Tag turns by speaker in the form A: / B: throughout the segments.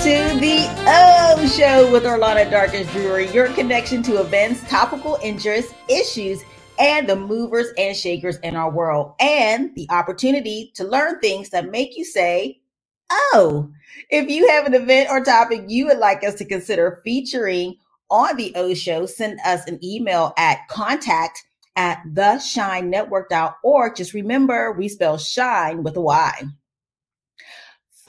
A: to the Ohh Show with Orlana Darkins Drewery, your connection to events, topical interests, issues, and the movers and shakers in our world, and the opportunity to learn things that make you say, Oh, if you have an event or topic you would like us to consider featuring on the Ohh Show, send us an email at contact at theshinenetwork.org. Just remember, we spell shine with a Y.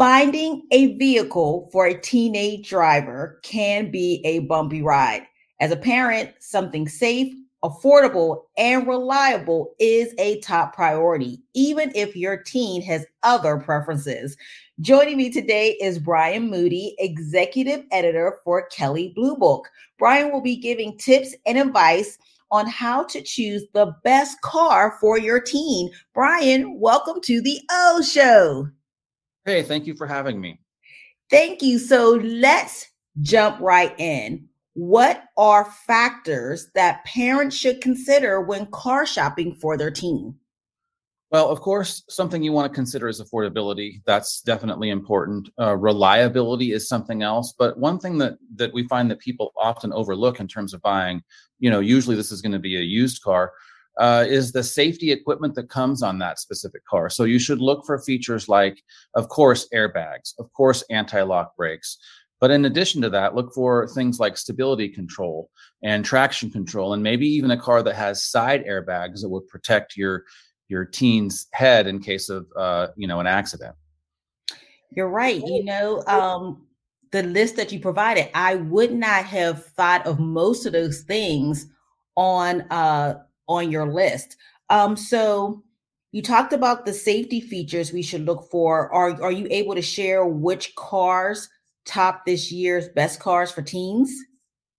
A: Finding a vehicle for a teenage driver can be a bumpy ride. As a parent, something safe, affordable, and reliable is a top priority, even if your teen has other preferences. Joining me today is Brian Moody, executive editor for Kelley Blue Book. Brian will be giving tips and advice on how to choose the best car for your teen. Brian, welcome to the Ohh Show.
B: Hey, thank you for having me.
A: Thank you. So let's jump right in. What are factors that parents should consider when car shopping for their teen?
B: Well, of course, something you want to consider is affordability. That's definitely important. Uh, reliability is something else. But one thing that that we find that people often overlook in terms of buying, you know, usually this is going to be a used car, uh, is the safety equipment that comes on that specific car. So you should look for features like, of course, airbags, of course, anti-lock brakes. But in addition to that, look for things like stability control and traction control, and maybe even a car that has side airbags that would protect your your teen's head in case of uh, you know an accident.
A: You're right. You know, um, the list that you provided, I would not have thought of most of those things on uh, on your list. Um, so you talked about the safety features we should look for. Are are you able to share which cars top this year's best cars for teens?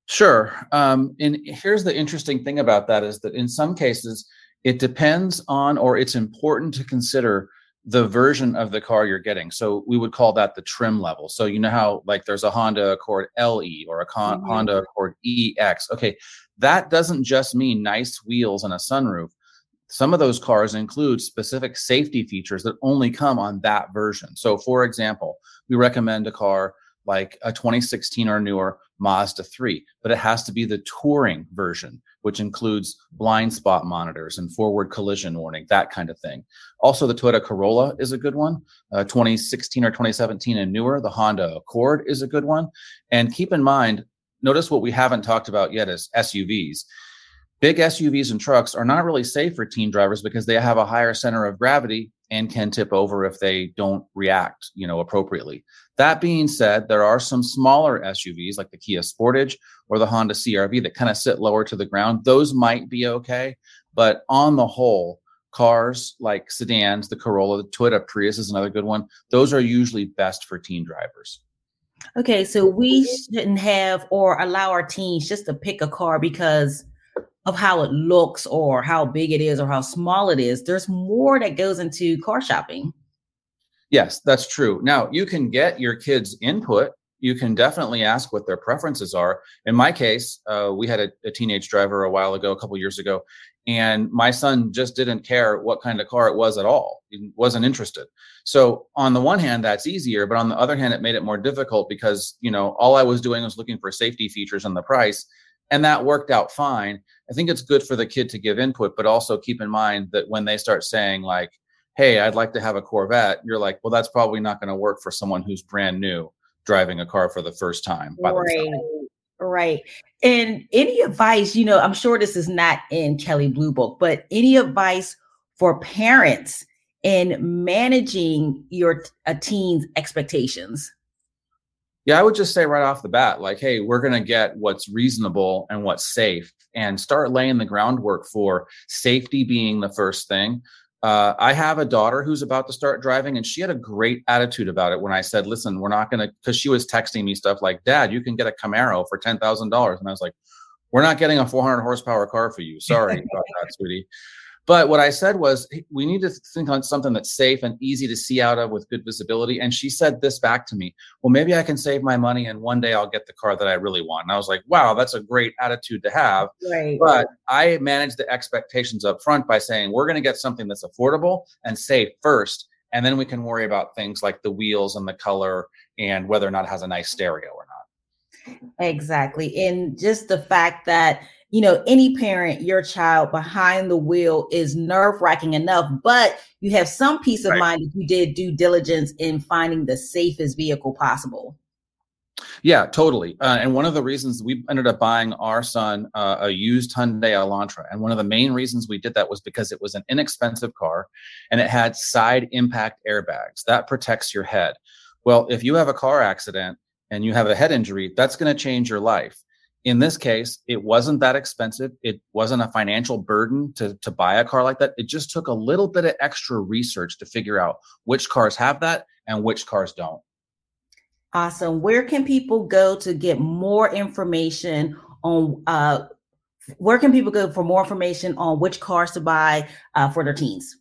B: Sure. Um, and here's the interesting thing about that is that in some cases it depends on or it's important to consider the version of the car you're getting. So we would call that the trim level. So you know how like there's a Honda Accord LE or a con- mm-hmm. Honda Accord EX. Okay, that doesn't just mean nice wheels and a sunroof. Some of those cars include specific safety features that only come on that version. So for example, we recommend a car like a 2016 or newer Mazda 3, but it has to be the touring version, which includes blind spot monitors and forward collision warning, that kind of thing. Also, the Toyota Corolla is a good one. Uh, 2016 or 2017 and newer, the Honda Accord is a good one. And keep in mind, notice what we haven't talked about yet is SUVs. Big SUVs and trucks are not really safe for teen drivers because they have a higher center of gravity and can tip over if they don't react, you know, appropriately. That being said, there are some smaller SUVs like the Kia Sportage or the Honda CRV that kind of sit lower to the ground. Those might be okay, but on the whole, cars like sedans, the Corolla, the Toyota Prius is another good one. Those are usually best for teen drivers.
A: Okay, so we shouldn't have or allow our teens just to pick a car because of how it looks or how big it is or how small it is. There's more that goes into car shopping.
B: Yes, that's true. Now, you can get your kids' input. You can definitely ask what their preferences are. In my case, uh, we had a, a, teenage driver a while ago, a couple years ago, and my son just didn't care what kind of car it was at all. He wasn't interested. So, on the one hand, that's easier, but on the other hand, it made it more difficult because you know all I was doing was looking for safety features and the price, and that worked out fine. I think it's good for the kid to give input, but also keep in mind that when they start saying like, "Hey, I'd like to have a Corvette," you're like, "Well, that's probably not going to work for someone who's brand new driving a car for the first time."
A: right. Right. And any advice, you know, I'm sure this is not in Kelley Blue Book, but any advice for parents in managing your a teen's expectations?
B: Yeah, I would just say right off the bat, like, hey, we're going to get what's reasonable and what's safe and start laying the groundwork for safety being the first thing. Uh, I have a daughter who's about to start driving, and she had a great attitude about it when I said, listen, we're not going to, because she was texting me stuff like, Dad, you can get a Camaro for $10,000. And I was like, we're not getting a 400 horsepower car for you. Sorry about that, sweetie. But what I said was, we need to think on something that's safe and easy to see out of with good visibility. And she said this back to me Well, maybe I can save my money and one day I'll get the car that I really want. And I was like, wow, that's a great attitude to have. Right. But I managed the expectations up front by saying, we're going to get something that's affordable and safe first. and then we can worry about things like the wheels and the color and whether or not it has a nice stereo or not.
A: Exactly. And just the fact that, you know, any parent, your child behind the wheel is nerve wracking enough, but you have some peace of right. mind if you did due diligence in finding the safest vehicle possible.
B: Yeah, totally. Uh, and one of the reasons we ended up buying our son uh, a used Hyundai Elantra, and one of the main reasons we did that was because it was an inexpensive car, and it had side impact airbags that protects your head. Well, if you have a car accident and you have a head injury, that's going to change your life. In this case, it wasn't that expensive. It wasn't a financial burden to, to buy a car like that. It just took a little bit of extra research to figure out which cars have that and which cars don't.
A: Awesome. Where can people go to get more information on uh, where can people go for more information on which cars to buy uh, for their teens?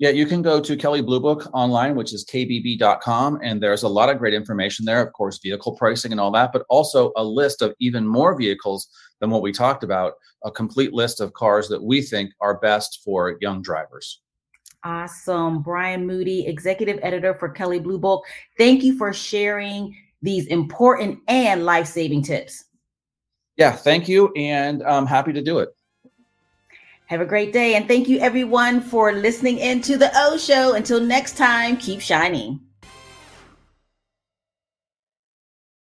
B: Yeah, you can go to Kelley Blue Book online, which is kbb.com, and there's a lot of great information there. Of course, vehicle pricing and all that, but also a list of even more vehicles than what we talked about, a complete list of cars that we think are best for young drivers.
A: Awesome. Brian Moody, executive editor for Kelley Blue Book. Thank you for sharing these important and life saving tips.
B: Yeah, thank you. And I'm happy to do it.
A: Have a great day. And thank you, everyone, for listening in to the Ohh Show. Until next time, keep shining.